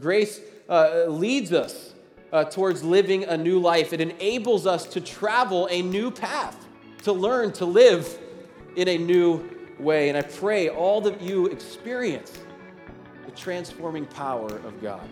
Grace uh, leads us uh, towards living a new life. It enables us to travel a new path, to learn to live in a new way. And I pray all that you experience the transforming power of God.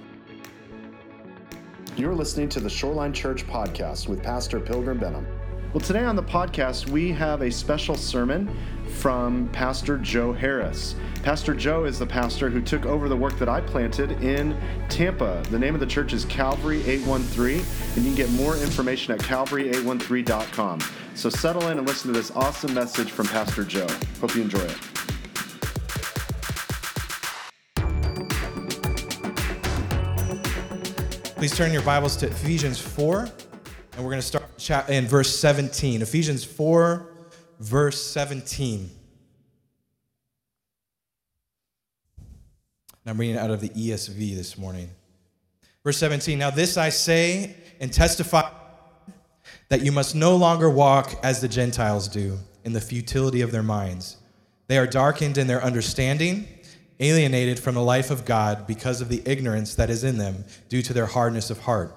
You're listening to the Shoreline Church podcast with Pastor Pilgrim Benham. Well, today on the podcast, we have a special sermon from Pastor Joe Harris. Pastor Joe is the pastor who took over the work that I planted in Tampa. The name of the church is Calvary 813, and you can get more information at calvary813.com. So settle in and listen to this awesome message from Pastor Joe. Hope you enjoy it. Please turn your Bibles to Ephesians 4, and we're going to start in verse 17. Ephesians 4, verse 17. And I'm reading out of the ESV this morning. Verse 17 Now this I say and testify that you must no longer walk as the Gentiles do in the futility of their minds. They are darkened in their understanding alienated from the life of God because of the ignorance that is in them due to their hardness of heart.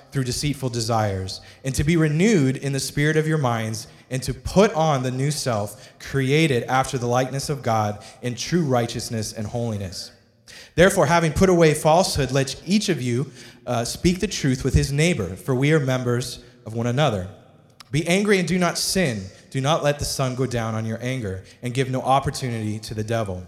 through deceitful desires, and to be renewed in the spirit of your minds, and to put on the new self, created after the likeness of God in true righteousness and holiness. Therefore, having put away falsehood, let each of you uh, speak the truth with his neighbor, for we are members of one another. Be angry and do not sin. Do not let the sun go down on your anger, and give no opportunity to the devil.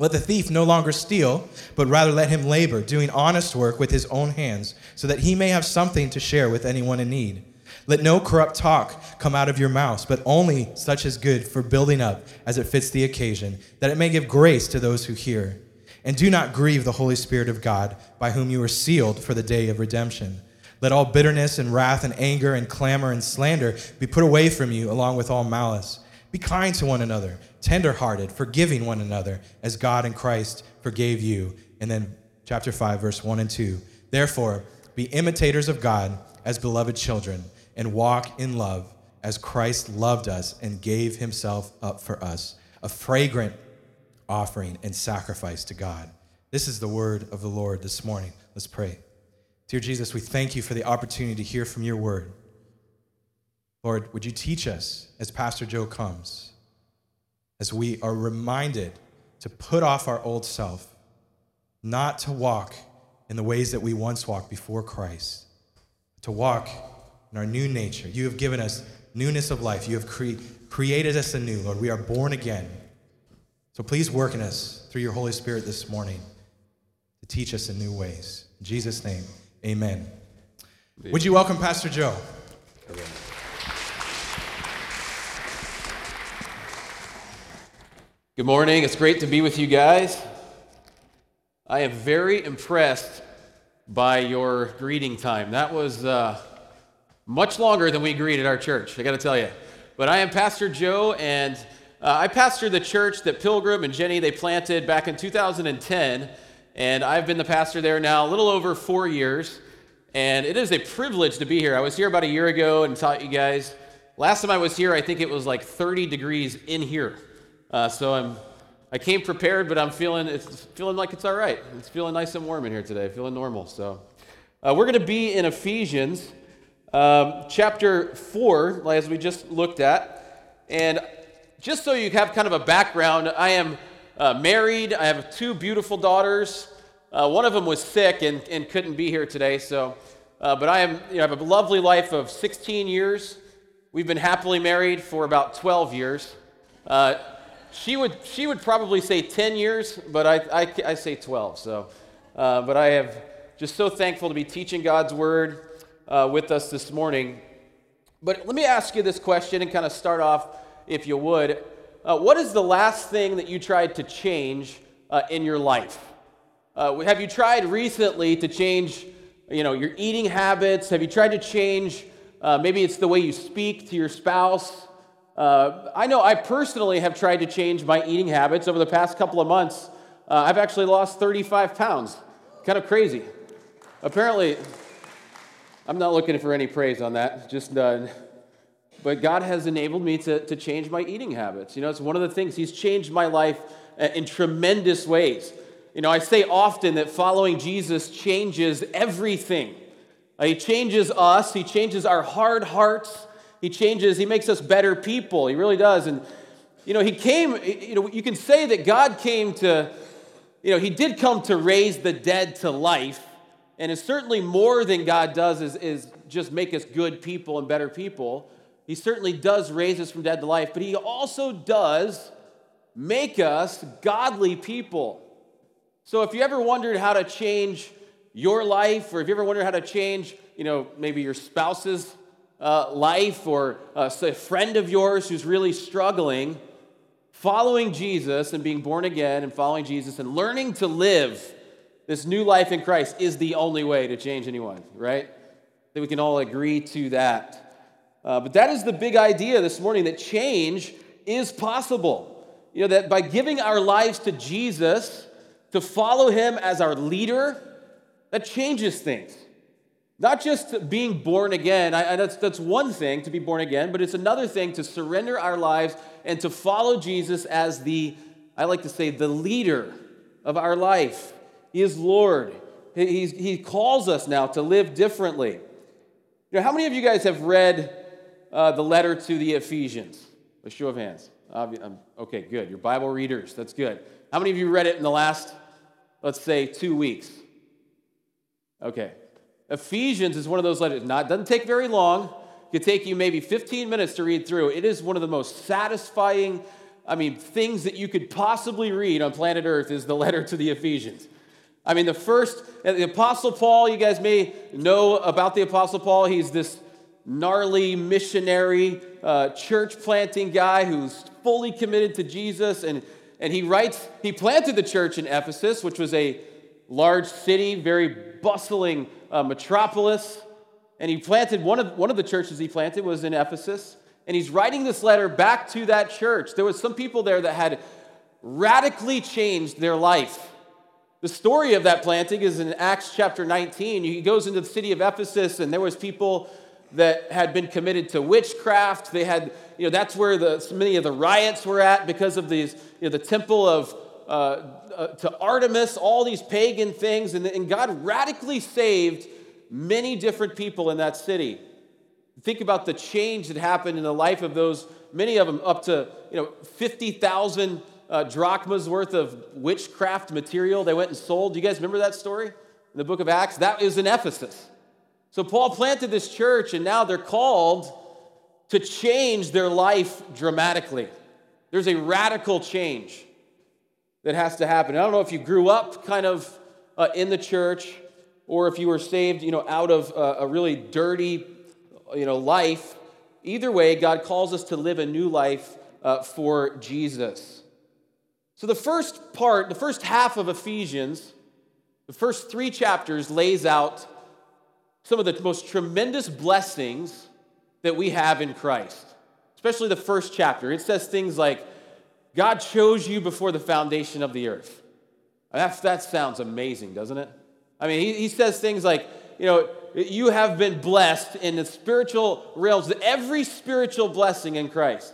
Let the thief no longer steal, but rather let him labor, doing honest work with his own hands, so that he may have something to share with anyone in need. Let no corrupt talk come out of your mouths, but only such as good for building up as it fits the occasion, that it may give grace to those who hear. And do not grieve the Holy Spirit of God, by whom you were sealed for the day of redemption. Let all bitterness and wrath and anger and clamor and slander be put away from you, along with all malice. Be kind to one another, tenderhearted, forgiving one another, as God in Christ forgave you. And then chapter 5, verse 1 and 2. Therefore, be imitators of God as beloved children, and walk in love as Christ loved us and gave himself up for us, a fragrant offering and sacrifice to God. This is the word of the Lord this morning. Let's pray. Dear Jesus, we thank you for the opportunity to hear from your word. Lord, would you teach us as Pastor Joe comes, as we are reminded to put off our old self, not to walk in the ways that we once walked before Christ, to walk in our new nature. You have given us newness of life. You have cre- created us anew, Lord. We are born again. So please work in us through your Holy Spirit this morning to teach us in new ways. In Jesus' name. Amen. Amen. Would you welcome Pastor Joe? Good morning. It's great to be with you guys. I am very impressed by your greeting time. That was uh, much longer than we greeted our church, I got to tell you. But I am Pastor Joe, and uh, I pastor the church that Pilgrim and Jenny they planted back in 2010 and I've been the pastor there now a little over four years. And it is a privilege to be here. I was here about a year ago and taught you guys. Last time I was here, I think it was like 30 degrees in here. Uh, so I'm, I came prepared, but I'm feeling it's feeling like it's all right. It's feeling nice and warm in here today. Feeling normal. So uh, we're going to be in Ephesians um, chapter four, as we just looked at. And just so you have kind of a background, I am uh, married. I have two beautiful daughters. Uh, one of them was sick and, and couldn't be here today. So, uh, but I am, you know, have a lovely life of 16 years. We've been happily married for about 12 years. Uh, she would she would probably say 10 years, but I, I, I say 12. So, uh, but I have just so thankful to be teaching God's word uh, with us this morning. But let me ask you this question and kind of start off, if you would. Uh, what is the last thing that you tried to change uh, in your life? Uh, have you tried recently to change, you know, your eating habits? Have you tried to change? Uh, maybe it's the way you speak to your spouse. Uh, I know I personally have tried to change my eating habits over the past couple of months. Uh, I've actually lost 35 pounds. Kind of crazy. Apparently, I'm not looking for any praise on that, just uh, but God has enabled me to, to change my eating habits. You know, it's one of the things, He's changed my life uh, in tremendous ways. You know, I say often that following Jesus changes everything. He changes us, He changes our hard hearts, He changes, He makes us better people. He really does. And, you know, He came, you know, you can say that God came to, you know, He did come to raise the dead to life. And it's certainly more than God does is, is just make us good people and better people. He certainly does raise us from dead to life, but He also does make us godly people. So if you ever wondered how to change your life, or if you ever wondered how to change, you know, maybe your spouse's uh, life, or uh, a friend of yours who's really struggling, following Jesus and being born again and following Jesus and learning to live this new life in Christ is the only way to change anyone, right? That we can all agree to that. Uh, but that is the big idea this morning that change is possible. You know, that by giving our lives to Jesus, to follow him as our leader, that changes things. Not just being born again, I, I, that's, that's one thing to be born again, but it's another thing to surrender our lives and to follow Jesus as the, I like to say, the leader of our life. He is Lord. He, he calls us now to live differently. You know, how many of you guys have read uh, the letter to the Ephesians? A show of hands. Um, okay, good. Your Bible readers, that's good. How many of you read it in the last, let's say, two weeks? Okay. Ephesians is one of those letters. Not doesn't take very long. It could take you maybe 15 minutes to read through. It is one of the most satisfying, I mean, things that you could possibly read on planet Earth is the letter to the Ephesians. I mean, the first, the Apostle Paul, you guys may know about the Apostle Paul. He's this gnarly missionary, uh, church planting guy who's fully committed to Jesus. And, and he writes, he planted the church in Ephesus, which was a large city, very bustling uh, metropolis. And he planted, one of, one of the churches he planted was in Ephesus. And he's writing this letter back to that church. There was some people there that had radically changed their life. The story of that planting is in Acts chapter 19. He goes into the city of Ephesus, and there was people that had been committed to witchcraft. They had, you know, that's where the, many of the riots were at because of these, you know, the temple of uh, uh, to Artemis, all these pagan things, and, and God radically saved many different people in that city. Think about the change that happened in the life of those, many of them up to, you know, 50,000 uh, drachmas worth of witchcraft material they went and sold. Do you guys remember that story in the book of Acts? That is in Ephesus. So Paul planted this church, and now they're called to change their life dramatically. There's a radical change that has to happen. I don't know if you grew up kind of uh, in the church or if you were saved, you know, out of uh, a really dirty, you know, life. Either way, God calls us to live a new life uh, for Jesus. So the first part, the first half of Ephesians, the first three chapters lays out some of the most tremendous blessings that we have in Christ, especially the first chapter. It says things like, God chose you before the foundation of the earth. That, that sounds amazing, doesn't it? I mean, he, he says things like, you know, you have been blessed in the spiritual realms, every spiritual blessing in Christ.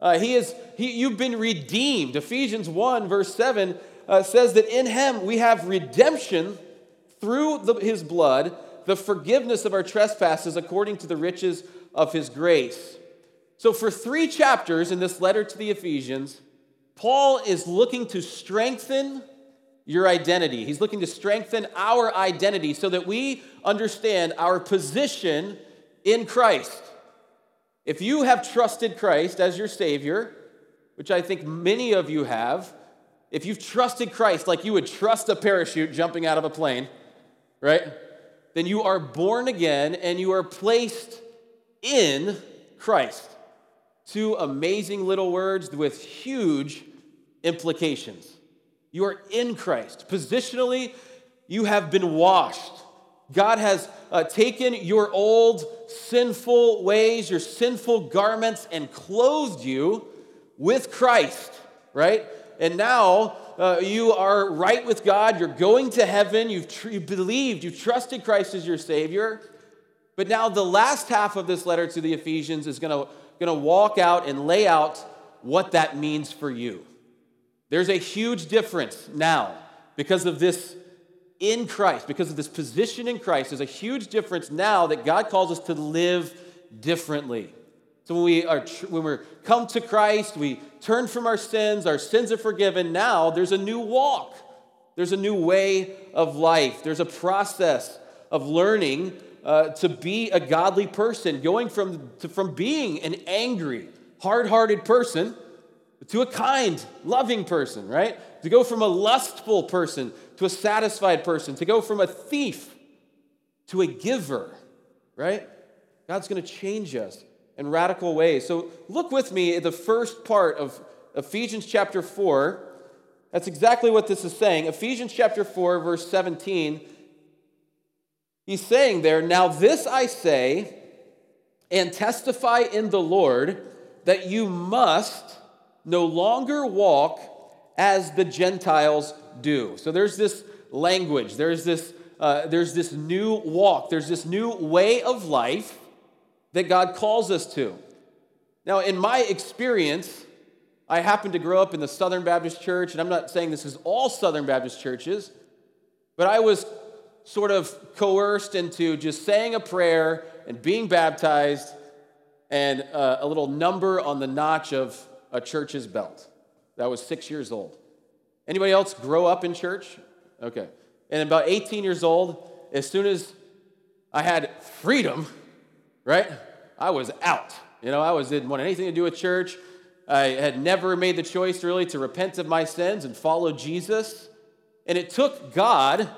Uh, he is, he, you've been redeemed. Ephesians 1, verse 7 uh, says that in him we have redemption through the, his blood the forgiveness of our trespasses according to the riches of his grace. So, for three chapters in this letter to the Ephesians, Paul is looking to strengthen your identity. He's looking to strengthen our identity so that we understand our position in Christ. If you have trusted Christ as your Savior, which I think many of you have, if you've trusted Christ like you would trust a parachute jumping out of a plane, right? then you are born again and you are placed in Christ. Two amazing little words with huge implications. You are in Christ. Positionally, you have been washed God has uh, taken your old sinful ways, your sinful garments, and clothed you with Christ, right? And now uh, you are right with God. You're going to heaven. You've, tr- you believed, you've trusted Christ as your Savior. But now the last half of this letter to the Ephesians is going to walk out and lay out what that means for you. There's a huge difference now because of this in Christ, because of this position in Christ. There's a huge difference now that God calls us to live differently. So when we are when we come to Christ, we turn from our sins, our sins are forgiven. Now there's a new walk. There's a new way of life. There's a process of learning uh, to be a godly person, going from, to, from being an angry, hard hearted person to a kind, loving person, right? To go from a lustful person to a satisfied person, to go from a thief to a giver, right? God's going to change us in radical ways. So look with me at the first part of Ephesians chapter 4. That's exactly what this is saying. Ephesians chapter 4, verse 17. He's saying there, Now this I say and testify in the Lord that you must no longer walk as the Gentiles do. So there's this language, there's this, uh, there's this new walk, there's this new way of life that God calls us to. Now, in my experience, I happen to grow up in the Southern Baptist Church, and I'm not saying this is all Southern Baptist churches, but I was sort of coerced into just saying a prayer and being baptized and uh, a little number on the notch of a church's belt. That was six years old. Anybody else grow up in church? Okay. And about 18 years old, as soon as I had freedom, right, I was out. You know, I was didn't want anything to do with church. I had never made the choice really to repent of my sins and follow Jesus. And it took God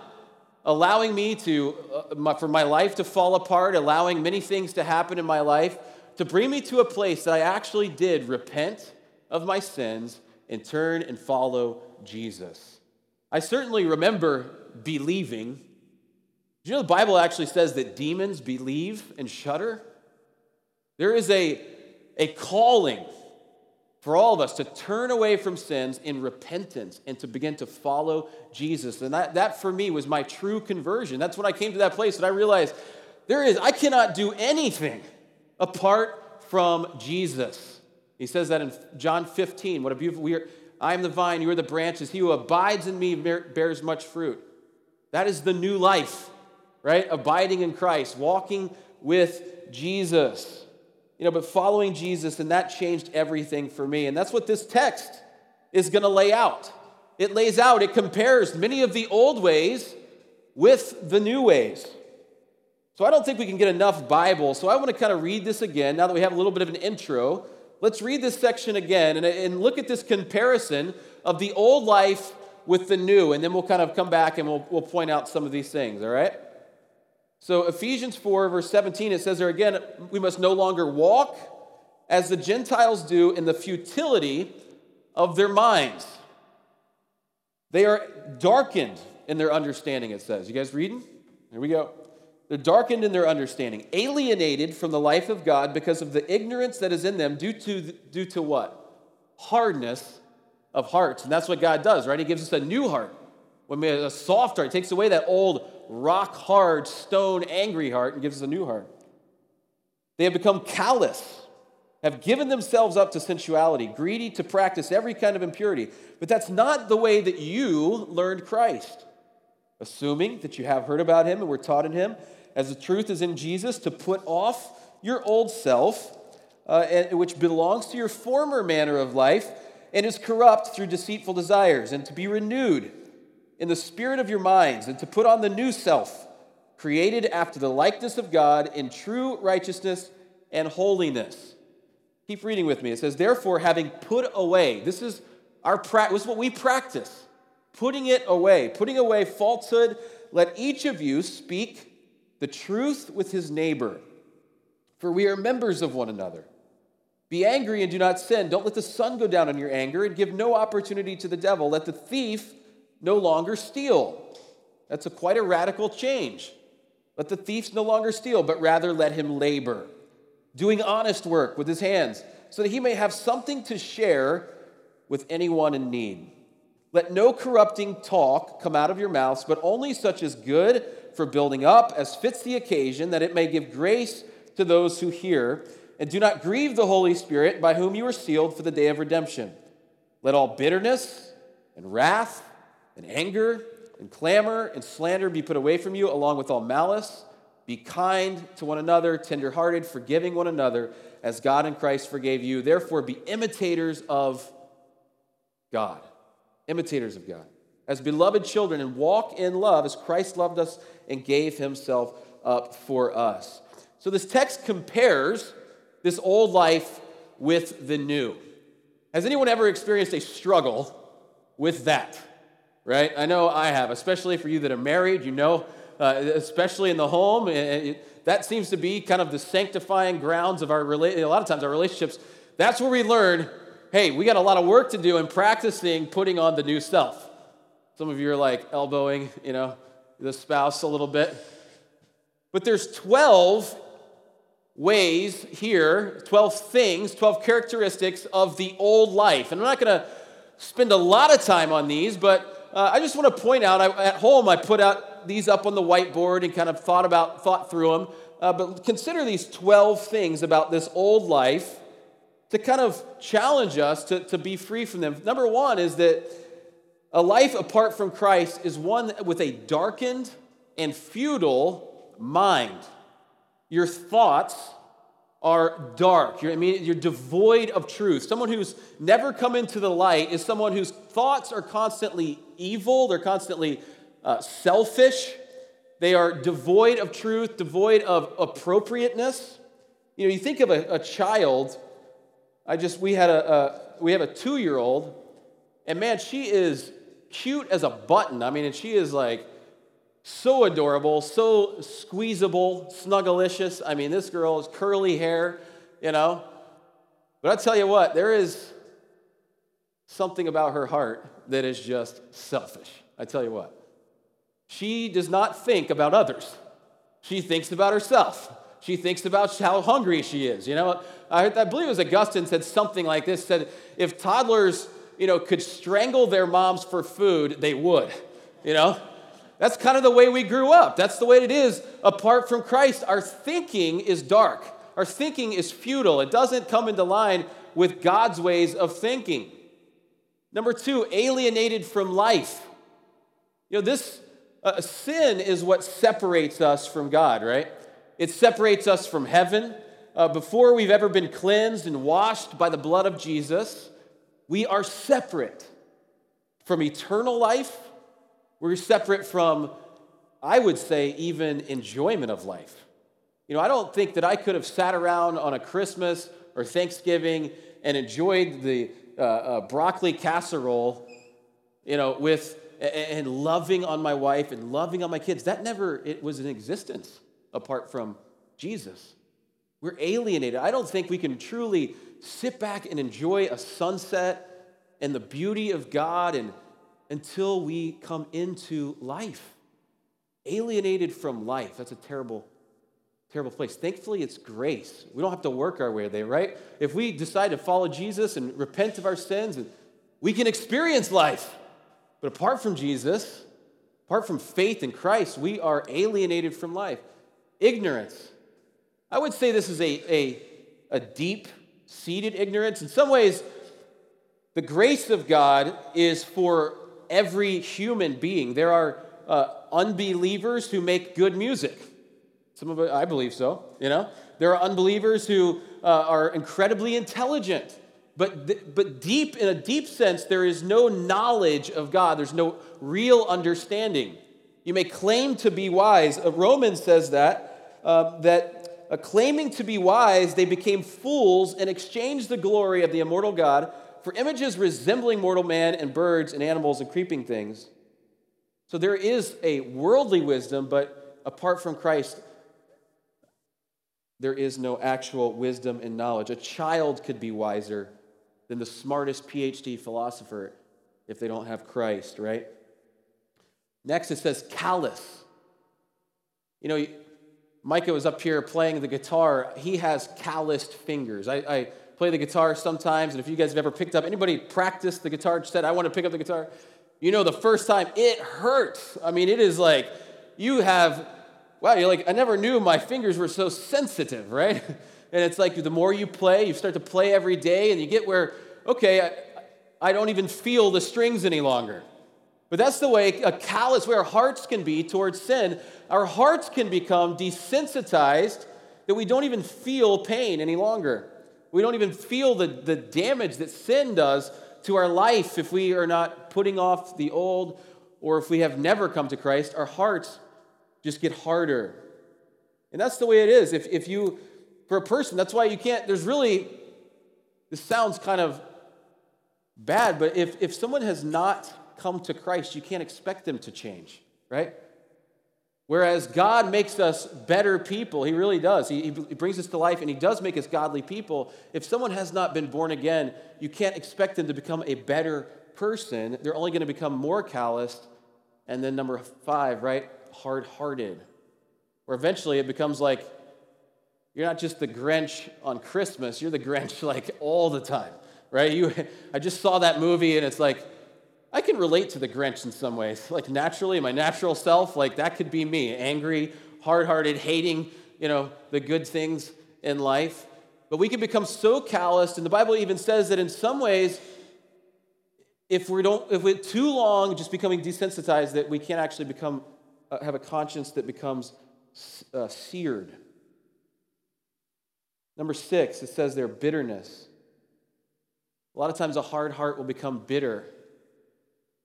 allowing me to, uh, my, for my life to fall apart, allowing many things to happen in my life, to bring me to a place that I actually did repent of my sins and turn and follow Jesus. I certainly remember believing. Do you know the Bible actually says that demons believe and shudder? There is a, a calling for all of us to turn away from sins in repentance and to begin to follow Jesus. And that, that for me was my true conversion. That's when I came to that place that I realized there is, I cannot do anything apart from Jesus. He says that in John 15. What a beautiful, we are, I am the vine, you are the branches. He who abides in me bears much fruit. That is the new life, right? Abiding in Christ, walking with Jesus. You know, but following Jesus, and that changed everything for me. And that's what this text is going to lay out. It lays out, it compares many of the old ways with the new ways. So I don't think we can get enough Bible. So I want to kind of read this again now that we have a little bit of an intro. Let's read this section again and, and look at this comparison of the old life with the new. And then we'll kind of come back and we'll, we'll point out some of these things, all right? So, Ephesians 4, verse 17, it says there again, we must no longer walk as the Gentiles do in the futility of their minds. They are darkened in their understanding, it says. You guys reading? Here we go. They're darkened in their understanding, alienated from the life of God because of the ignorance that is in them due to, due to what? Hardness of hearts. And that's what God does, right? He gives us a new heart. When we have a soft heart, He takes away that old rock hard, stone, angry heart and gives us a new heart. They have become callous, have given themselves up to sensuality, greedy to practice every kind of impurity. But that's not the way that you learned Christ. Assuming that you have heard about him and were taught in him, as the truth is in Jesus, to put off your old self, uh, which belongs to your former manner of life and is corrupt through deceitful desires, and to be renewed in the spirit of your minds, and to put on the new self, created after the likeness of God in true righteousness and holiness. Keep reading with me. It says, Therefore, having put away, this is our practice, what we practice, putting it away, putting away falsehood, let each of you speak the truth with his neighbor, for we are members of one another. Be angry and do not sin. Don't let the sun go down on your anger and give no opportunity to the devil. Let the thief no longer steal. That's a quite a radical change. Let the thief no longer steal, but rather let him labor, doing honest work with his hands, so that he may have something to share with anyone in need. Let no corrupting talk come out of your mouths, but only such as good for building up, as fits the occasion, that it may give grace to those who hear. And do not grieve the Holy Spirit, by whom you are sealed for the day of redemption. Let all bitterness and wrath and anger and clamor and slander be put away from you, along with all malice. Be kind to one another, tenderhearted, forgiving one another, as God in Christ forgave you. Therefore, be imitators of God. Imitators of God. As beloved children, and walk in love as Christ loved us and gave himself up for us. So, this text compares this old life with the new. Has anyone ever experienced a struggle with that? Right? I know I have, especially for you that are married, you know, uh, especially in the home. It, it, that seems to be kind of the sanctifying grounds of our relationship. A lot of times, our relationships, that's where we learn hey, we got a lot of work to do in practicing putting on the new self. Some of you are like elbowing, you know, the spouse a little bit. But there's 12 ways here, 12 things, 12 characteristics of the old life. And I'm not going to spend a lot of time on these, but uh, I just want to point out I, at home I put out these up on the whiteboard and kind of thought about thought through them. Uh, but consider these 12 things about this old life to kind of challenge us to, to be free from them. Number one is that a life apart from Christ is one with a darkened and futile mind. Your thoughts are dark. You're, I mean, you're devoid of truth. Someone who's never come into the light is someone whose thoughts are constantly evil, they're constantly uh, selfish, they are devoid of truth, devoid of appropriateness. You know, you think of a, a child. I just we had a, a we have a two year old, and man, she is cute as a button. I mean, and she is like so adorable, so squeezable, snuggalicious. I mean, this girl has curly hair, you know. But I tell you what, there is something about her heart that is just selfish. I tell you what. She does not think about others. She thinks about herself. She thinks about how hungry she is. You know, I, I believe it was Augustine said something like this: said if toddlers, you know, could strangle their moms for food, they would. You know, that's kind of the way we grew up. That's the way it is apart from Christ. Our thinking is dark, our thinking is futile. It doesn't come into line with God's ways of thinking. Number two, alienated from life. You know, this uh, sin is what separates us from God, right? It separates us from heaven. Uh, before we've ever been cleansed and washed by the blood of Jesus, we are separate from eternal life we're separate from, I would say, even enjoyment of life. You know, I don't think that I could have sat around on a Christmas or Thanksgiving and enjoyed the uh, uh, broccoli casserole, you know, with and loving on my wife and loving on my kids. That never it was in existence apart from Jesus. We're alienated. I don't think we can truly sit back and enjoy a sunset and the beauty of God and until we come into life. Alienated from life. That's a terrible, terrible place. Thankfully, it's grace. We don't have to work our way there, right? If we decide to follow Jesus and repent of our sins, we can experience life. But apart from Jesus, apart from faith in Christ, we are alienated from life. Ignorance. I would say this is a, a, a deep seated ignorance. In some ways, the grace of God is for every human being. There are uh, unbelievers who make good music. Some of it, I believe so, you know? There are unbelievers who uh, are incredibly intelligent. But, th- but deep, in a deep sense, there is no knowledge of God. There's no real understanding. You may claim to be wise. Uh, Romans says that, uh, that claiming to be wise, they became fools and exchanged the glory of the immortal God for images resembling mortal man and birds and animals and creeping things. So there is a worldly wisdom, but apart from Christ, there is no actual wisdom and knowledge. A child could be wiser than the smartest PhD philosopher if they don't have Christ, right? Next, it says callous. You know, Micah was up here playing the guitar, he has calloused fingers. I, I play the guitar sometimes, and if you guys have ever picked up, anybody practiced the guitar, said, I want to pick up the guitar, you know, the first time it hurts. I mean, it is like you have, wow, you're like, I never knew my fingers were so sensitive, right? And it's like the more you play, you start to play every day, and you get where, okay, I, I don't even feel the strings any longer. But that's the way a callous, where our hearts can be towards sin. Our hearts can become desensitized that we don't even feel pain any longer. We don't even feel the, the damage that sin does to our life if we are not putting off the old or if we have never come to Christ. Our hearts just get harder. And that's the way it is. If, if you for a person. That's why you can't, there's really, this sounds kind of bad, but if, if someone has not come to Christ, you can't expect them to change, right? Whereas God makes us better people, He really does. He, he, brings us to life and He does make us godly people. If someone has not been born again, you can't expect them to become a better person. They're only going to become more calloused. And then, number five, right? Hard hearted. Where eventually it becomes like, you're not just the Grinch on Christmas, you're the Grinch like all the time, right? You, I just saw that movie and it's like, I can relate to the Grinch in some ways. Like naturally, my natural self, like that could be me, angry, hard-hearted, hating, you know, the good things in life. But we can become so calloused, and the Bible even says that in some ways, if we don't, if we're too long just becoming desensitized, that we can't actually become, uh, have a conscience that becomes uh, seared Number six, it says there bitterness. A lot of times a hard heart will become bitter.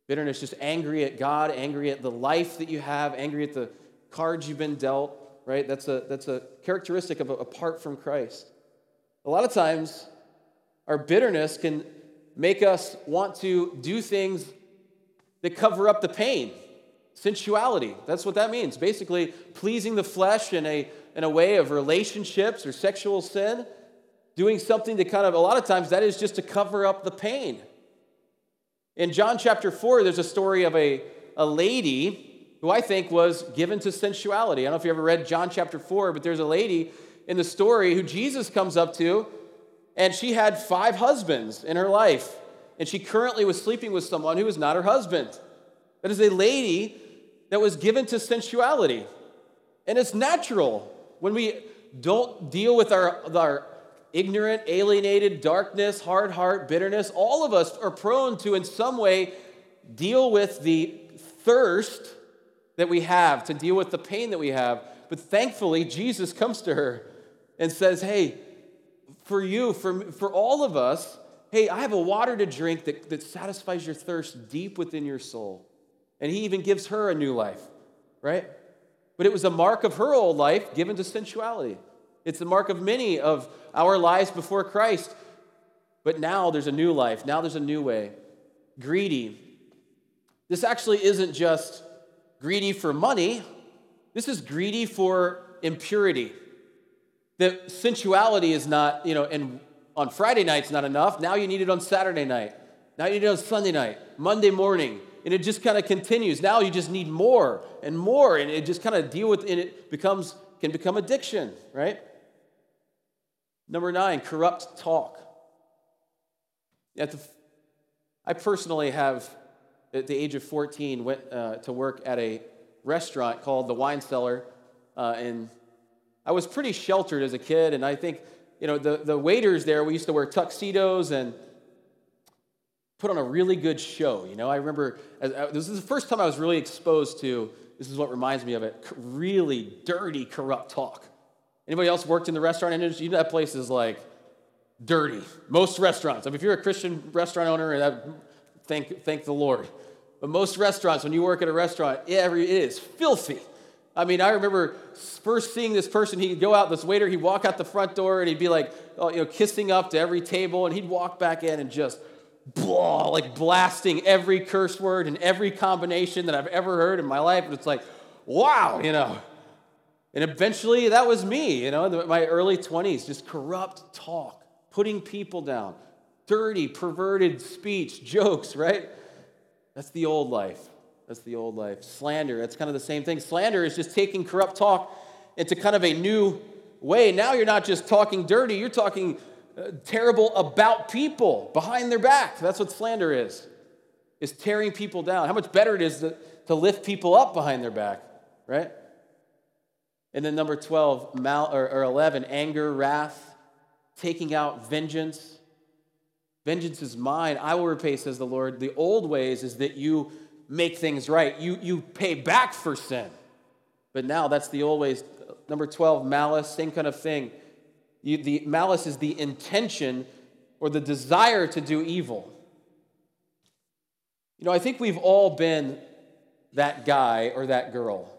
Bitterness, just angry at God, angry at the life that you have, angry at the cards you've been dealt, right? That's a, that's a characteristic of a, apart from Christ. A lot of times, our bitterness can make us want to do things that cover up the pain. Sensuality, that's what that means. Basically, pleasing the flesh in a in a way of relationships or sexual sin, doing something to kind of, a lot of times, that is just to cover up the pain. In John chapter 4, there's a story of a, a lady who I think was given to sensuality. I don't know if you ever read John chapter 4, but there's a lady in the story who Jesus comes up to, and she had five husbands in her life. And she currently was sleeping with someone who was not her husband. That is a lady that was given to sensuality. And it's natural when we don't deal with our, our ignorant, alienated, darkness, hard heart, bitterness, all of us are prone to, in some way, deal with the thirst that we have, to deal with the pain that we have. But thankfully, Jesus comes to her and says, Hey, for you, for, for all of us, hey, I have a water to drink that, that satisfies your thirst deep within your soul. And he even gives her a new life, right? but it was a mark of her old life given to sensuality. It's the mark of many of our lives before Christ. But now there's a new life. Now there's a new way. Greedy. This actually isn't just greedy for money, this is greedy for impurity. That sensuality is not, you know, and on Friday night's not enough. Now you need it on Saturday night. Now you need it on Sunday night, Monday morning, and it just kind of continues. Now you just need more and more, and it just kind of deal with and it becomes can become addiction, right? Number nine, corrupt talk. The, I personally have, at the age of 14, went uh, to work at a restaurant called the Wine Cellar, uh, and I was pretty sheltered as a kid, and I think you know the, the waiters there we used to wear tuxedos and put on a really good show. You know, I remember as, uh, this is the first time I was really exposed to. This is what reminds me of it. Really dirty, corrupt talk. Anybody else worked in the restaurant industry? You know that place is like dirty. Most restaurants. I mean, if you're a Christian restaurant owner, that, thank thank the Lord. But most restaurants, when you work at a restaurant, every, it is filthy. I mean, I remember first seeing this person. He'd go out, this waiter, he'd walk out the front door and he'd be like, oh, you know, kissing up to every table, and he'd walk back in and just blah, like blasting every curse word and every combination that I've ever heard in my life. And it's like, wow, you know. And eventually that was me, you know, my early 20s, just corrupt talk, putting people down, dirty, perverted speech, jokes, right? That's the old life. That's the old life. Slander, that's kind of the same thing. Slander is just taking corrupt talk into kind of a new way. Now you're not just talking dirty, you're talking uh, terrible about people behind their back. That's what slander is. Is tearing people down. How much better it is to, to lift people up behind their back, right? And then number 12, mal, or, or 11, anger, wrath, taking out vengeance. Vengeance is mine. I will repay, says the Lord. The old ways is that you make things right. You, you pay back for sin. But now that's the old ways. Number 12, malice, same kind of thing. You, the malice is the intention or the desire to do evil. You know, I think we've all been that guy or that girl.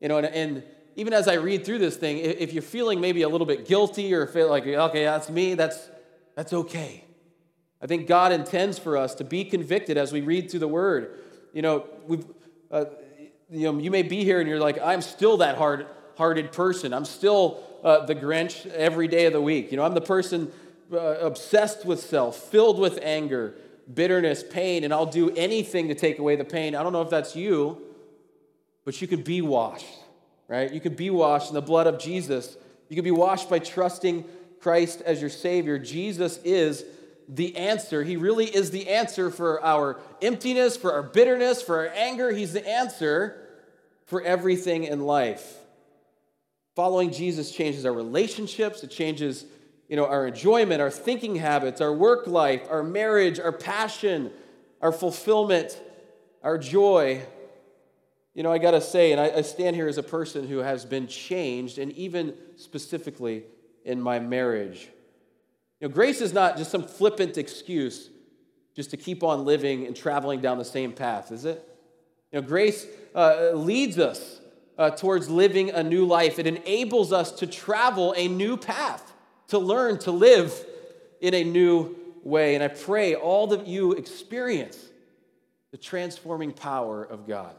You know, and, and even as I read through this thing, if you're feeling maybe a little bit guilty or feel like, okay, that's me, that's, that's okay. I think God intends for us to be convicted as we read through the Word. You know, we've, uh, you know, you may be here and you're like, I'm still that hard-hearted person. I'm still uh, the Grinch every day of the week. You know, I'm the person uh, obsessed with self, filled with anger, bitterness, pain, and I'll do anything to take away the pain. I don't know if that's you, but you can be washed right? You could be washed in the blood of Jesus. You could be washed by trusting Christ as your Savior. Jesus is the answer. He really is the answer for our emptiness, for our bitterness, for our anger. He's the answer for everything in life. Following Jesus changes our relationships, it changes you know, our enjoyment, our thinking habits, our work life, our marriage, our passion, our fulfillment, our joy, you know, I got to say, and I, I stand here as a person who has been changed, and even specifically in my marriage. You know, grace is not just some flippant excuse just to keep on living and traveling down the same path, is it? You know, grace uh, leads us uh, towards living a new life. It enables us to travel a new path, to learn to live in a new way. And I pray all that you experience the transforming power of God.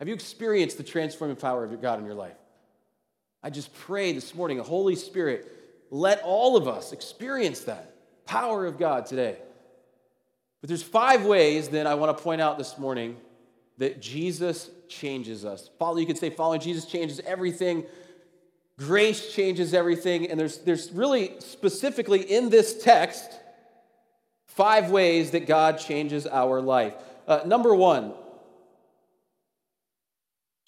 Have you experienced the transforming power of God in your life? I just pray this morning, the Holy Spirit, let all of us experience that power of God today. But there's five ways that I want to point out this morning that Jesus changes us. Follow, you could say following Jesus changes everything. Grace changes everything. And there's, there's really specifically in this text five ways that God changes our life. Uh, number one,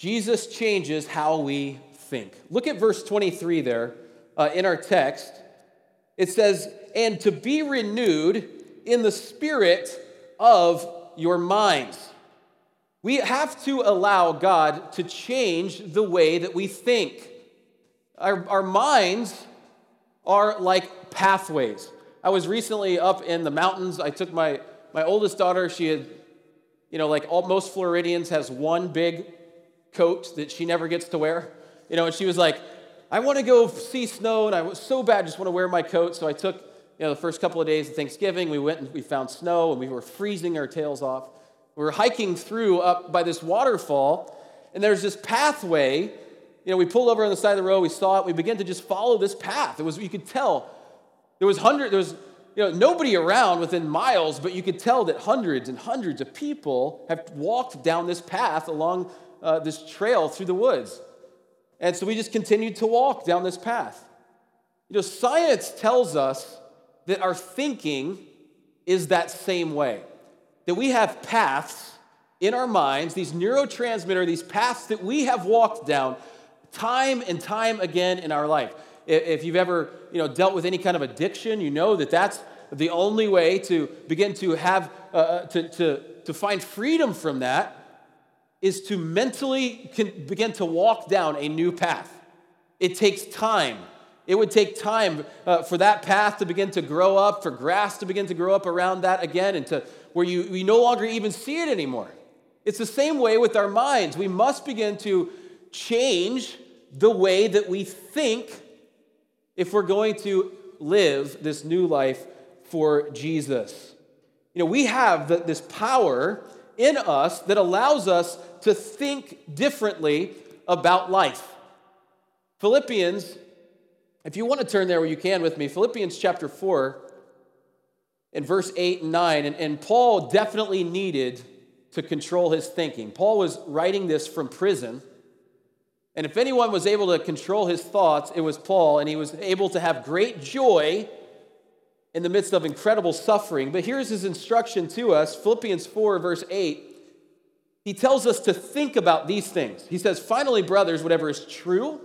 Jesus changes how we think. Look at verse 23 there uh, in our text. It says, and to be renewed in the spirit of your minds. We have to allow God to change the way that we think. Our, our minds are like pathways. I was recently up in the mountains. I took my, my oldest daughter, she had, you know, like all, most Floridians, has one big coat that she never gets to wear. You know, and she was like, I want to go see snow, and I was so bad, just want to wear my coat. So I took, you know, the first couple of days of Thanksgiving, we went and we found snow, and we were freezing our tails off. We were hiking through up by this waterfall, and there's this pathway. You know, we pulled over on the side of the road, we saw it, we began to just follow this path. It was, you could tell, there was hundred, there was, you know, nobody around within miles, but you could tell that hundreds and hundreds of people have walked down this path along uh, this trail through the woods. And so we just continued to walk down this path. You know, science tells us that our thinking is that same way, that we have paths in our minds, these neurotransmitter, these paths that we have walked down time and time again in our life. If you've ever, you know, dealt with any kind of addiction, you know that that's the only way to begin to have, uh, uh to, to, to find freedom from that is to mentally begin to walk down a new path. It takes time. It would take time uh, for that path to begin to grow up, for grass to begin to grow up around that again, and to where you, you no longer even see it anymore. It's the same way with our minds. We must begin to change the way that we think if we're going to live this new life for Jesus. You know, we have the, this power in us that allows us to think differently about life. Philippians, if you want to turn there where you can with me, Philippians chapter 4 and verse 8 and 9. And, and Paul definitely needed to control his thinking. Paul was writing this from prison. And if anyone was able to control his thoughts, it was Paul, and he was able to have great joy in the midst of incredible suffering. But here's his instruction to us Philippians 4, verse 8. He tells us to think about these things. He says, Finally, brothers, whatever is true,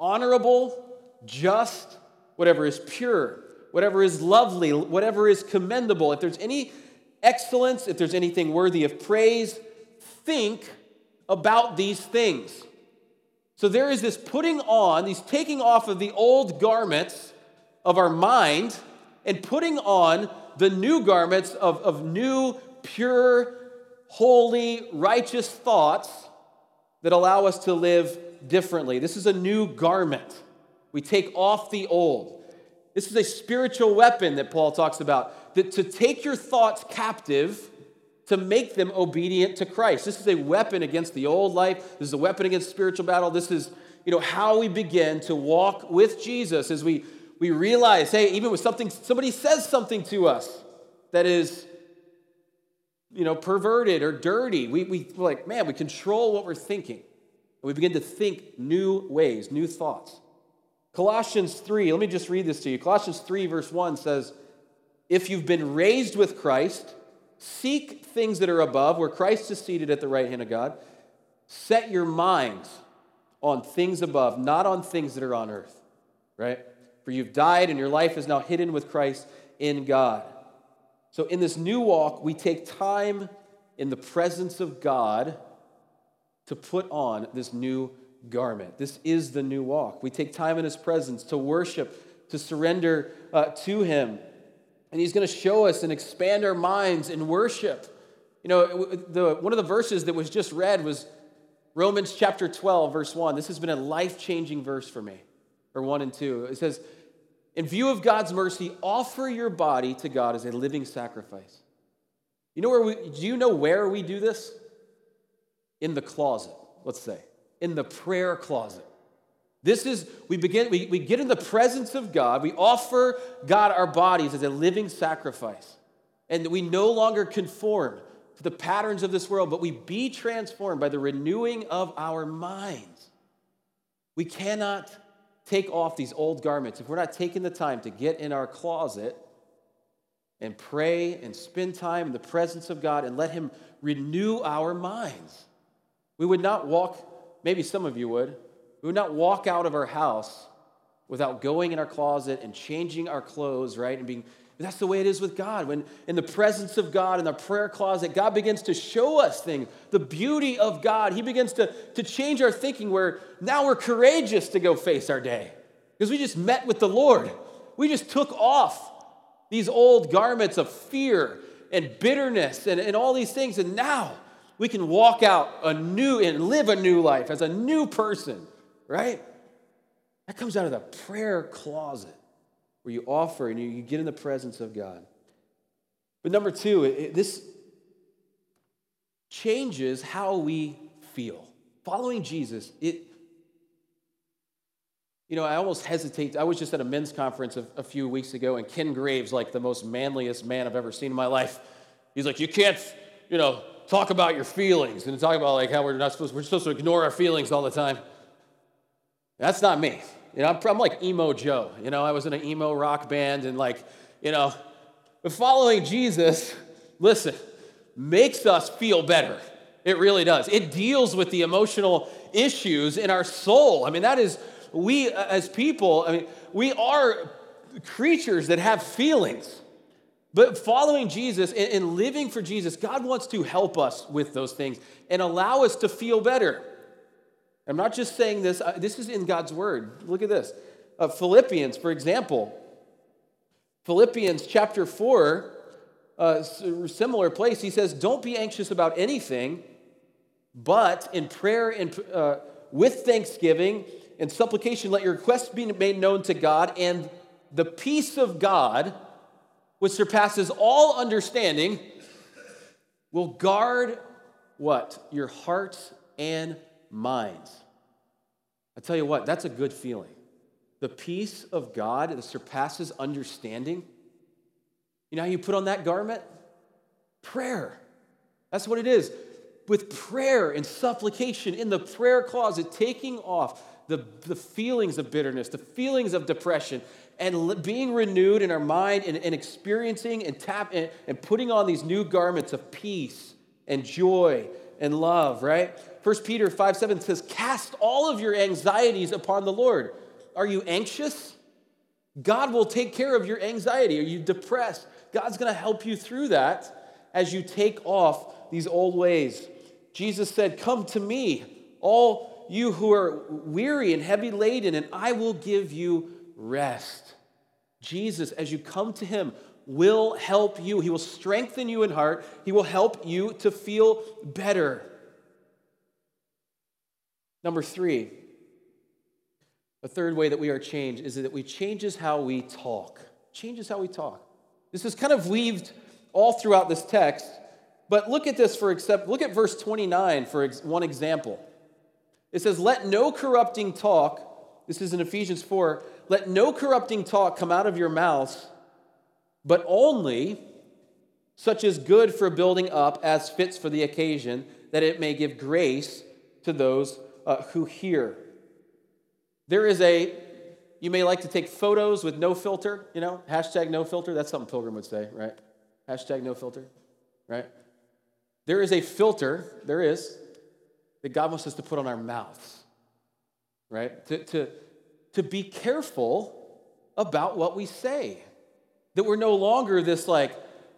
honorable, just, whatever is pure, whatever is lovely, whatever is commendable, if there's any excellence, if there's anything worthy of praise, think about these things. So there is this putting on, these taking off of the old garments of our mind and putting on the new garments of, of new, pure, holy, righteous thoughts that allow us to live differently. This is a new garment. We take off the old. This is a spiritual weapon that Paul talks about, that to take your thoughts captive to make them obedient to Christ. This is a weapon against the old life. This is a weapon against spiritual battle. This is, you know, how we begin to walk with Jesus as we we realize, hey, even with something somebody says something to us that is you know, perverted or dirty. We, we like, man, we control what we're thinking. And we begin to think new ways, new thoughts. Colossians 3, let me just read this to you. Colossians 3, verse 1 says, If you've been raised with Christ, seek things that are above, where Christ is seated at the right hand of God. Set your minds on things above, not on things that are on earth, right? For you've died, and your life is now hidden with Christ in God. So, in this new walk, we take time in the presence of God to put on this new garment. This is the new walk. We take time in His presence to worship, to surrender uh, to Him. And He's going to show us and expand our minds in worship. You know, the, one of the verses that was just read was Romans chapter 12, verse 1. This has been a life changing verse for me, or 1 and 2. It says, in view of God's mercy, offer your body to God as a living sacrifice. You know where we, do you know where we do this? In the closet, let's say, in the prayer closet. This is, we begin, we, we get in the presence of God, we offer God our bodies as a living sacrifice. And we no longer conform to the patterns of this world, but we be transformed by the renewing of our minds. We cannot take off these old garments, if we're not taking the time to get in our closet and pray and spend time in the presence of God and let Him renew our minds, we would not walk, maybe some of you would, we would not walk out of our house without going in our closet and changing our clothes, right? And being that's the way it is with God. When in the presence of God, in the prayer closet, God begins to show us things, the beauty of God. He begins to, to change our thinking where now we're courageous to go face our day because we just met with the Lord. We just took off these old garments of fear and bitterness and, and all these things. And now we can walk out a new and live a new life as a new person, right? That comes out of the prayer closet where you offer and you get in the presence of God. But number two, it, this changes how we feel. Following Jesus, it, you know, I almost hesitate. I was just at a men's conference a, a, few weeks ago, and Ken Graves, like the most manliest man I've ever seen in my life, he's like, you can't, you know, talk about your feelings and talk about like how we're not supposed, we're supposed to ignore our feelings all the time. That's not me. You know, I'm, I'm like emo Joe. You know, I was in an emo rock band and like, you know, but following Jesus, listen, makes us feel better. It really does. It deals with the emotional issues in our soul. I mean, that is, we uh, as people, I mean, we are creatures that have feelings. But following Jesus and, living for Jesus, God wants to help us with those things and allow us to feel better. I'm not just saying this, uh, this is in God's word. Look at this. Uh, Philippians, for example, Philippians chapter 4, uh, similar place, he says, Don't be anxious about anything, but in prayer and uh, with thanksgiving and supplication, let your requests be made known to God, and the peace of God, which surpasses all understanding, will guard what? Your hearts and minds. I tell you what, that's a good feeling. The peace of God that surpasses understanding. You know how you put on that garment? Prayer. That's what it is. with prayer and supplication in the prayer closet, taking off the, the feelings of bitterness, the feelings of depression, and being renewed in our mind and, and experiencing and tap and, and putting on these new garments of peace and joy and love, right? 1 Peter 5 7 says, Cast all of your anxieties upon the Lord. Are you anxious? God will take care of your anxiety. Are you depressed? God's going to help you through that as you take off these old ways. Jesus said, Come to me, all you who are weary and heavy laden, and I will give you rest. Jesus, as you come to him, will help you. He will strengthen you in heart. He will help you to feel better. Number three, a third way that we are changed is that we changes how we talk. Changes how we talk. This is kind of weaved all throughout this text, but look at this for except look at verse 29 for one example. It says, "Let no corrupting talk, this is in Ephesians 4, let no corrupting talk come out of your mouths, but only such as good for building up as fits for the occasion, that it may give grace to those uh, who hear." There is a, you may like to take photos with no filter, you know, hashtag no filter. That's something Pilgrim would say, right? Hashtag no filter, right? There is a filter, there is, that God wants us to put on our mouths, right? To, to, to be careful about what we say. That we're no longer this like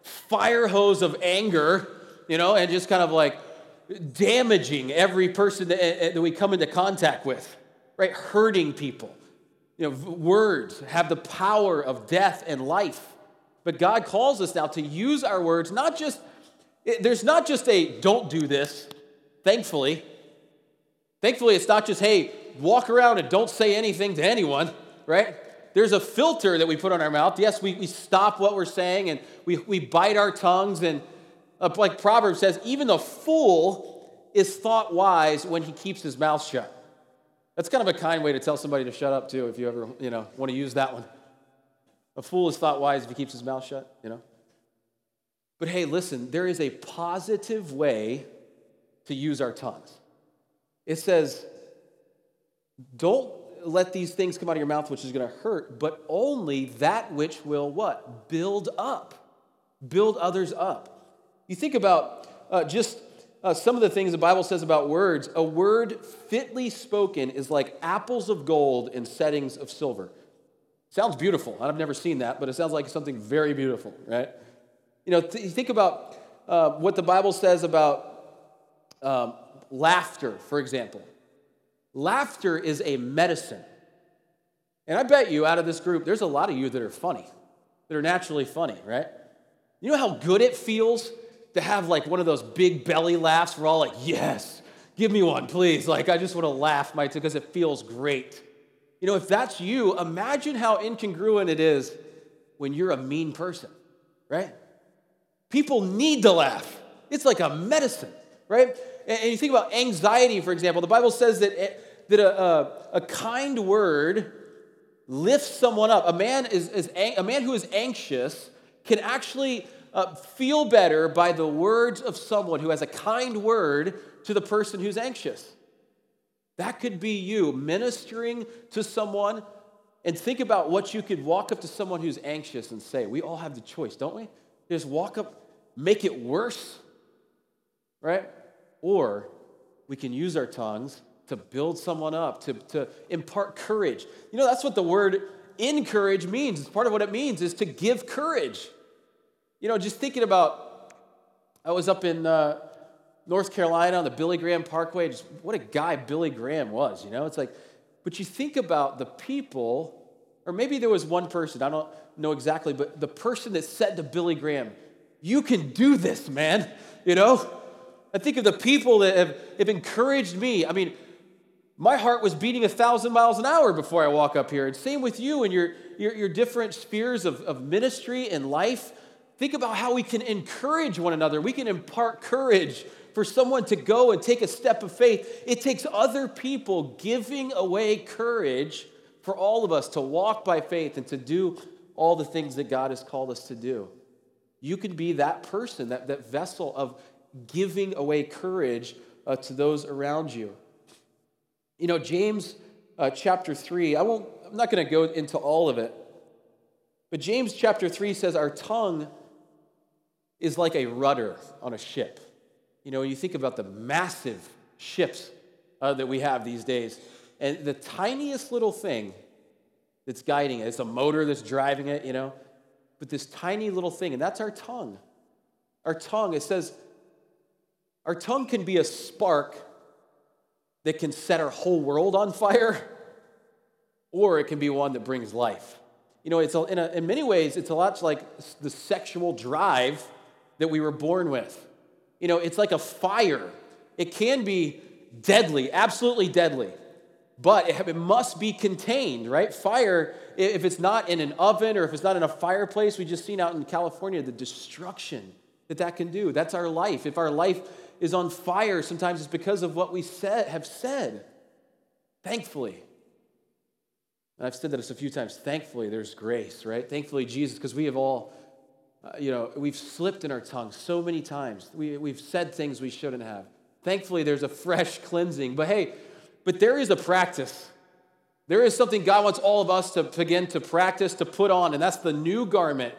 fire hose of anger, you know, and just kind of like damaging every person that, eh, eh, that we come into contact with right? Hurting people. You know, words have the power of death and life. But God calls us now to use our words, not just, eh, there's not just a don't do this, thankfully. Thankfully, it's not just, hey, walk around and don't say anything to anyone, right? There's a filter that we put on our mouth. Yes, we, we stop what we're saying and we, we bite our tongues. And Uh, like Proverbs says, even the fool is thought wise when he keeps his mouth shut. That's kind of a kind way to tell somebody to shut up, too, if you ever, you know, want to use that one. A fool is thought wise if he keeps his mouth shut, you know? But hey, listen, there is a positive way to use our tongues. It says, don't let these things come out of your mouth which is going to hurt, but only that which will what? Build up. Build others up. You think about uh, just uh, some of the things the Bible says about words. A word fitly spoken is like apples of gold in settings of silver. Sounds beautiful. I've never seen that, but it sounds like something very beautiful, right? You know, th- think about uh, what the Bible says about um, laughter, for example. Laughter is a medicine. And I bet you out of this group, there's a lot of you that are funny, that are naturally funny, right? You know how good it feels to have like one of those big belly laughs. We're all like, yes, give me one, please. Like, I just want to laugh, my because it feels great. You know, if that's you, imagine how incongruent it is when you're a mean person, right? People need to laugh. It's like a medicine, right? And you think about anxiety, for example. The Bible says that, eh, that a, a, a kind word lifts someone up. A man, is, is, a man who is anxious can actually uh, feel better by the words of someone who has a kind word to the person who's anxious. That could be you ministering to someone and think about what you could walk up to someone who's anxious and say. We all have the choice, don't we? Just walk up, make it worse, right? Or we can use our tongues to build someone up, to, to impart courage. You know, that's what the word encourage means. It's part of what it means is to give courage. You know, just thinking about, I was up in uh, North Carolina on the Billy Graham Parkway. Just what a guy Billy Graham was, you know? It's like, but you think about the people, or maybe there was one person, I don't know exactly, but the person that said to Billy Graham, You can do this, man, you know? I think of the people that have, have encouraged me. I mean, my heart was beating a thousand miles an hour before I walk up here. And same with you and your, your, your different spheres of, of ministry and life. Think about how we can encourage one another. We can impart courage for someone to go and take a step of faith. It takes other people giving away courage for all of us to walk by faith and to do all the things that God has called us to do. You can be that person, that, that vessel of giving away courage uh, to those around you. You know, James uh, chapter 3, I won't, I'm not going to go into all of it, but James chapter 3 says our tongue is like a rudder on a ship. You know, you think about the massive ships uh, that we have these days, and the tiniest little thing that's guiding it, it's a motor that's driving it, you know, but this tiny little thing, and that's our tongue. Our tongue, it says, our tongue can be a spark that can set our whole world on fire, or it can be one that brings life. You know, it's a, in, a, in many ways, it's a lot like the sexual drive that we were born with. You know, it's like a fire. It can be deadly, absolutely deadly, but it, must be contained, right? Fire, if it's not in an oven or if it's not in a fireplace, we just seen out in California the destruction that that can do. That's our life. If our life is on fire, sometimes it's because of what we said, have said. Thankfully. And I've said this a few times. Thankfully, there's grace, right? Thankfully, Jesus, because we have all, uh, you know, we've slipped in our tongue so many times. We, we've said things we shouldn't have. Thankfully, there's a fresh cleansing. But hey, but there is a practice. There is something God wants all of us to begin to practice, to put on, and that's the new garment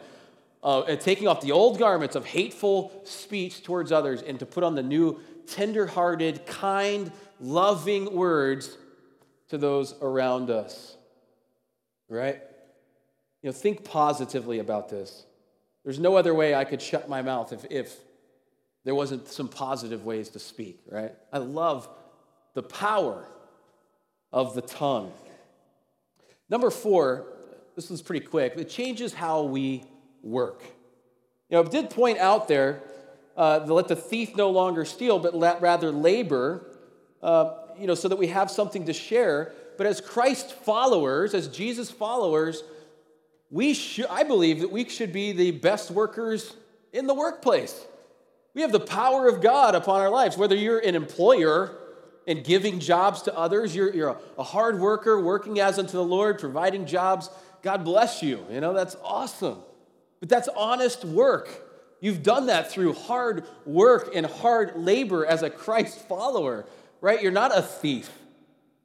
uh, taking off the old garments of hateful speech towards others and to put on the new tender-hearted, kind, loving words to those around us. Right? You know, think positively about this. There's no other way I could shut my mouth if, if there wasn't some positive ways to speak, right? I love the power of the tongue. Number four, this is pretty quick, it changes how we work. You know, it did point out there uh, let the thief no longer steal, but rather labor, uh, you know, so that we have something to share. But as Christ followers, as Jesus followers, we should, I believe that we should be the best workers in the workplace. We have the power of God upon our lives. Whether you're an employer and giving jobs to others, you're, you're a, hard worker working as unto the Lord, providing jobs. God bless you. You know, that's awesome. But that's honest work. You've done that through hard work and hard labor as a Christ follower, right? You're not a thief.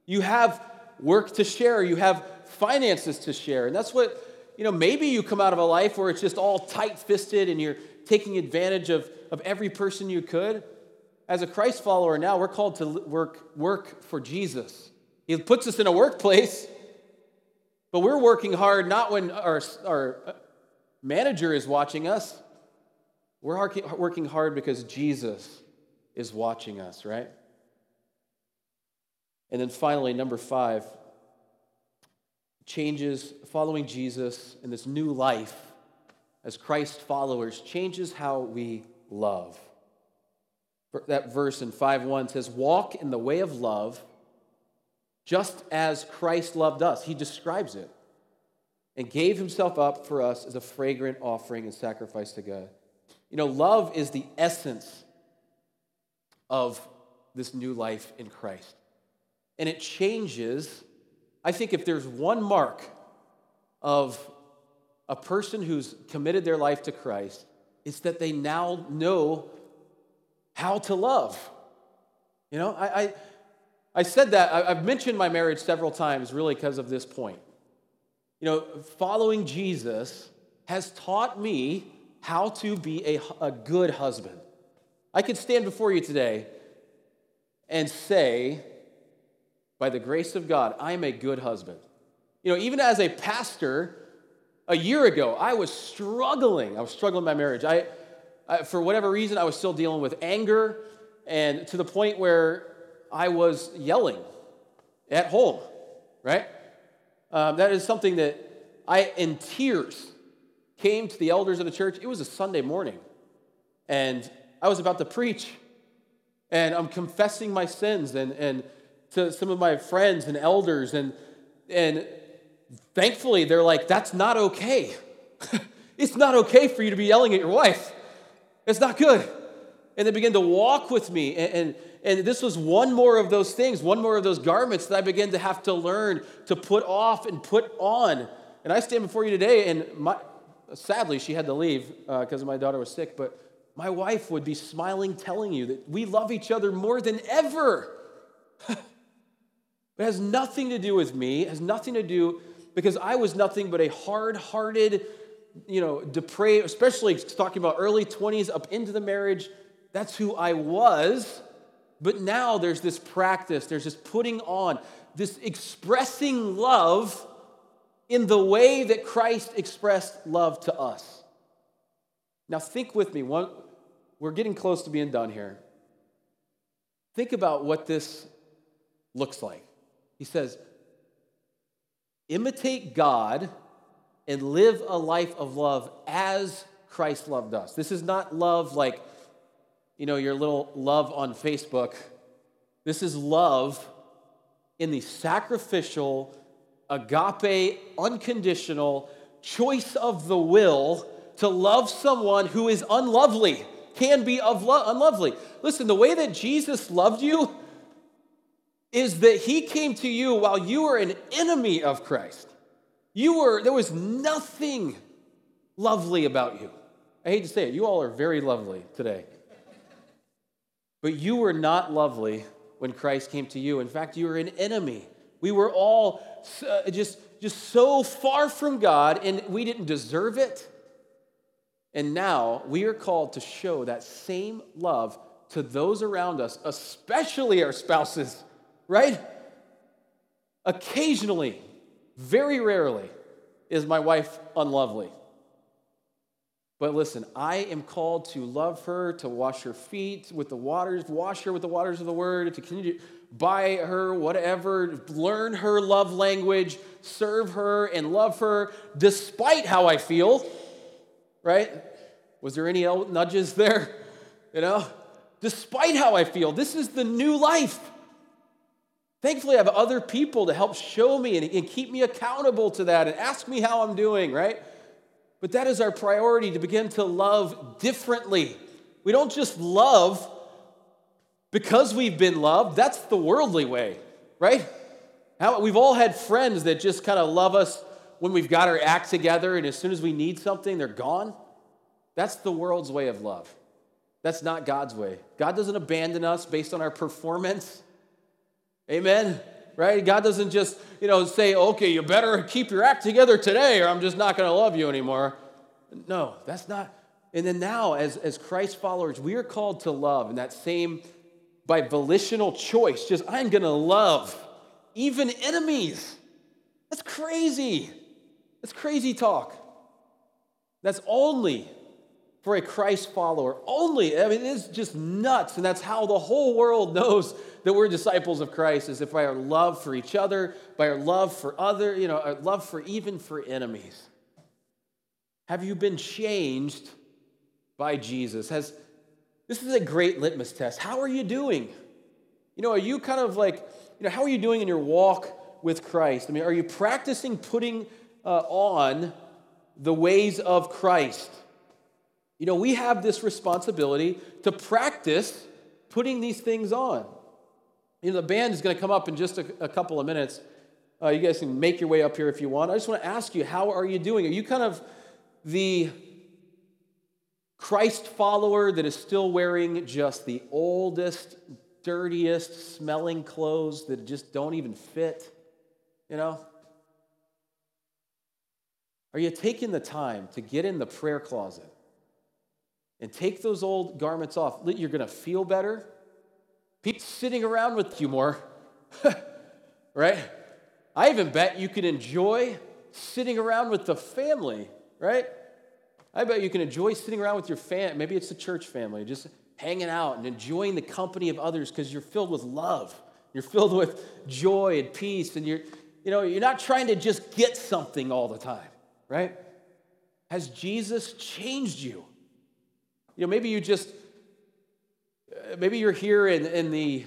You have work to share, you have finances to share. And that's what, you know, maybe you come out of a life where it's just all tight fisted and you're taking advantage of, of every person you could. As a Christ follower now, we're called to work, work for Jesus. He puts us in a workplace, but we're working hard not when our, our uh, manager is watching us. We're working hard because Jesus is watching us, right? And then finally, number five, changes following Jesus in this new life as Christ followers changes how we love. That verse in 5 1 says, Walk in the way of love just as Christ loved us. He describes it and gave himself up for us as a fragrant offering and sacrifice to God. You know, love is the essence of this new life in Christ. And it changes. I think if there's one mark of a person who's committed their life to Christ, it's that they now know how to love. You know, I, I, I said that, I, I've mentioned my marriage several times really because of this point. You know, following Jesus has taught me how to be a, a good husband. I could stand before you today and say, by the grace of God, I am a good husband. You know, even as a pastor, a year ago, I was struggling. I was struggling in my marriage. I, I, for whatever reason, I was still dealing with anger, and to the point where I was yelling at home, right? Um, that is something that I, in tears, came to the elders of the church. It was a Sunday morning, and I was about to preach, and I'm confessing my sins and, and to some of my friends and elders, and, and thankfully they're like, that's not okay. it's not okay for you to be yelling at your wife. It's not good. And they began to walk with me, and, and and this was one more of those things, one more of those garments that I began to have to learn to put off and put on. And I stand before you today, and my, sadly, she had to leave because uh, my daughter was sick, but my wife would be smiling, telling you that we love each other more than ever. it has nothing to do with me, it has nothing to do because I was nothing but a hard hearted, you know, depraved, especially talking about early 20s up into the marriage. That's who I was. But now there's this practice, there's this putting on, this expressing love in the way that Christ expressed love to us. Now, think with me. One, we're getting close to being done here. Think about what this looks like. He says, imitate God and live a life of love as Christ loved us. This is not love like, you know, your little love on Facebook. This is love in the sacrificial, agape, unconditional choice of the will to love someone who is unlovely, can be of lo- unlovely. Listen, the way that Jesus loved you is that he came to you while you were an enemy of Christ. You were, there was nothing lovely about you. I hate to say it, you all are very lovely today. But you were not lovely when Christ came to you. In fact, you were an enemy. We were all uh, just, just so far from God, and we didn't deserve it. And now we are called to show that same love to those around us, especially our spouses, right? Occasionally, very rarely, is my wife unlovely. But listen, I am called to love her, to wash her feet with the waters, wash her with the waters of the word, to continue buy her whatever, learn her love language, serve her and love her despite how I feel, right? Was there any nudges there? You know, despite how I feel, this is the new life. Thankfully, I have other people to help show me and, and keep me accountable to that and ask me how I'm doing, right? But that is our priority to begin to love differently. We don't just love because we've been loved, that's the worldly way, right? How, we've all had friends that just kind of love us when we've got our act together, and as soon as we need something, they're gone. That's the world's way of love. That's not God's way. God doesn't abandon us based on our performance. Amen right? God doesn't just, you know, say, okay, you better keep your act together today or I'm just not going to love you anymore. No, that's not. And then now, as, as Christ followers, we are called to love in that same, by volitional choice, just I'm going to love even enemies. That's crazy. That's crazy talk. That's only for a Christ follower. Only, I mean, it's just nuts. And that's how the whole world knows that we're disciples of Christ, is if by our love for each other, by our love for other, you know, our love for even for enemies. Have you been changed by Jesus? Has this is a great litmus test. How are you doing? You know, are you kind of like, you know, how are you doing in your walk with Christ? I mean, are you practicing putting uh, on the ways of Christ? You know, we have this responsibility to practice putting these things on. You know, the band is going to come up in just a, a couple of minutes. Uh, you guys can make your way up here if you want. I just want to ask you, how are you doing? Are you kind of the Christ follower that is still wearing just the oldest, dirtiest smelling clothes that just don't even fit? You know? Are you taking the time to get in the prayer closet and take those old garments off? You're going to feel better. People sitting around with you more, right? I even bet you can enjoy sitting around with the family, right? I bet you can enjoy sitting around with your fam. Maybe it's the church family, just hanging out and enjoying the company of others because you're filled with love. You're filled with joy and peace, and you're, you know, you're not trying to just get something all the time, right? Has Jesus changed you? You know, maybe you just, uh, maybe you're here in, in the,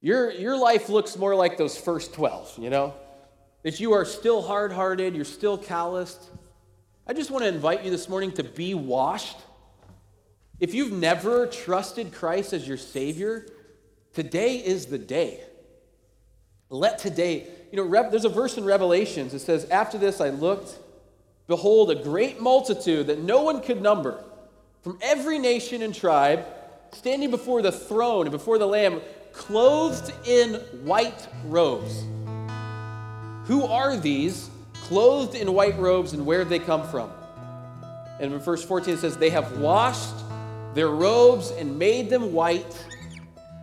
your, your life looks more like those first 12, you know? That you are still hard hearted, you're still calloused. I just want to invite you this morning to be washed. If you've never trusted Christ as your Savior, today is the day. Let today, you know, there's a verse in Revelations that says, After this I looked, behold, a great multitude that no one could number from every nation and tribe, standing before the throne and before the Lamb, clothed in white robes. Who are these clothed in white robes and where did they come from? And in verse 14 it says, They have washed their robes and made them white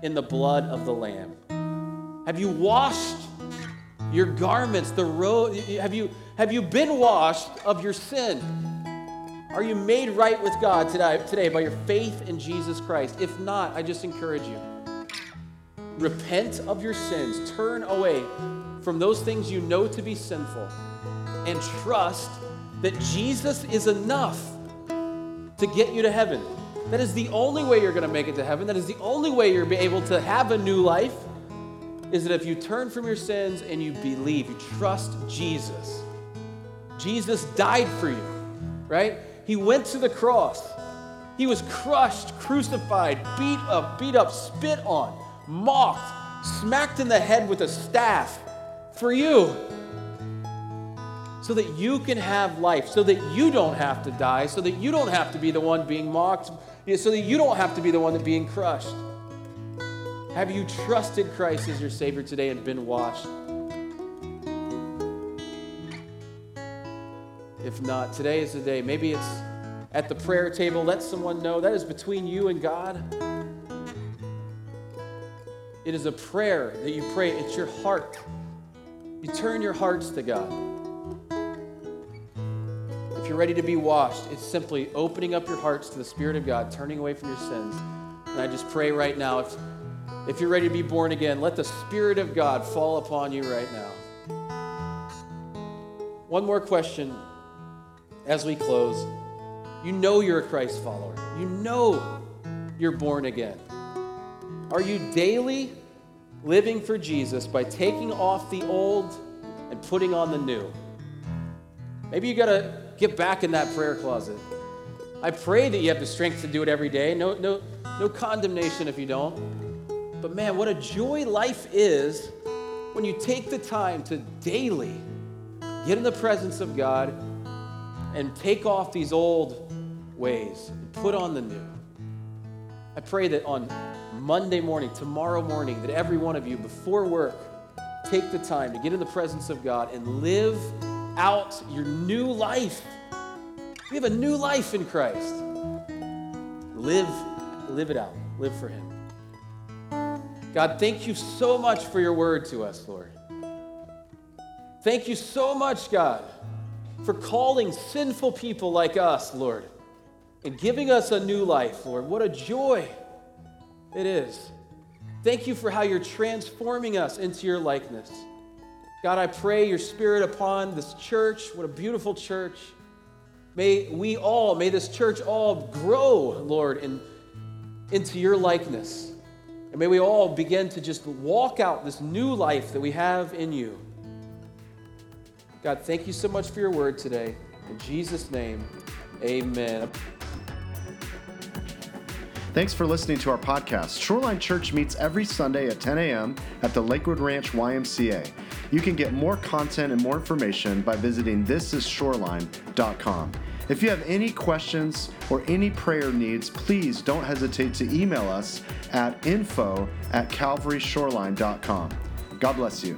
in the blood of the Lamb. Have you washed your garments, the robe? Have you, have you been washed of your sin? Are you made right with God today, today by your faith in Jesus Christ? If not, I just encourage you. Repent of your sins, turn away from those things you know to be sinful, and trust that Jesus is enough to get you to heaven. That is the only way you're going to make it to heaven. That is the only way you're able to have a new life. Is that if you turn from your sins and you believe, you trust Jesus. Jesus died for you, right? He went to the cross. He was crushed, crucified, beat up, beat up, spit on, mocked, smacked in the head with a staff for you so that you can have life, so that you don't have to die, so that you don't have to be the one being mocked, so that you don't have to be the one that being crushed. Have you trusted Christ as your Savior today and been washed? If not, today is the day. Maybe it's at the prayer table. Let someone know that is between you and God. It is a prayer that you pray, it's your heart. You turn your hearts to God. If you're ready to be washed, it's simply opening up your hearts to the Spirit of God, turning away from your sins. And I just pray right now, if, if you're ready to be born again, let the Spirit of God fall upon you right now. One more question as we close. You know you're a Christ follower, you know you're born again. Are you daily living for Jesus by taking off the old and putting on the new? Maybe you got to get back in that prayer closet. I pray that you have the strength to do it every day. No, no, no condemnation if you don't. But man, what a joy life is when you take the time to daily get in the presence of God and take off these old ways and put on the new. I pray that on Monday morning, tomorrow morning, that every one of you, before work, take the time to get in the presence of God and live out your new life. We have a new life in Christ. Live, live it out. Live for Him. God, thank you so much for your word to us, Lord. Thank you so much, God, for calling sinful people like us, Lord, and giving us a new life, Lord. What a joy it is. Thank you for how you're transforming us into your likeness. God, I pray your spirit upon this church. What a beautiful church. May we all, may this church all grow, Lord, in, into your likeness. And may we all begin to just walk out this new life that we have in you. God, thank you so much for your word today. In Jesus' name, amen. Thanks for listening to our podcast. Shoreline Church meets every Sunday at 10 a.m. at the Lakewood Ranch YMCA. You can get more content and more information by visiting thisisshoreline.com. If you have any questions or any prayer needs, please don't hesitate to email us at info at calvaryshoreline.com. God bless you.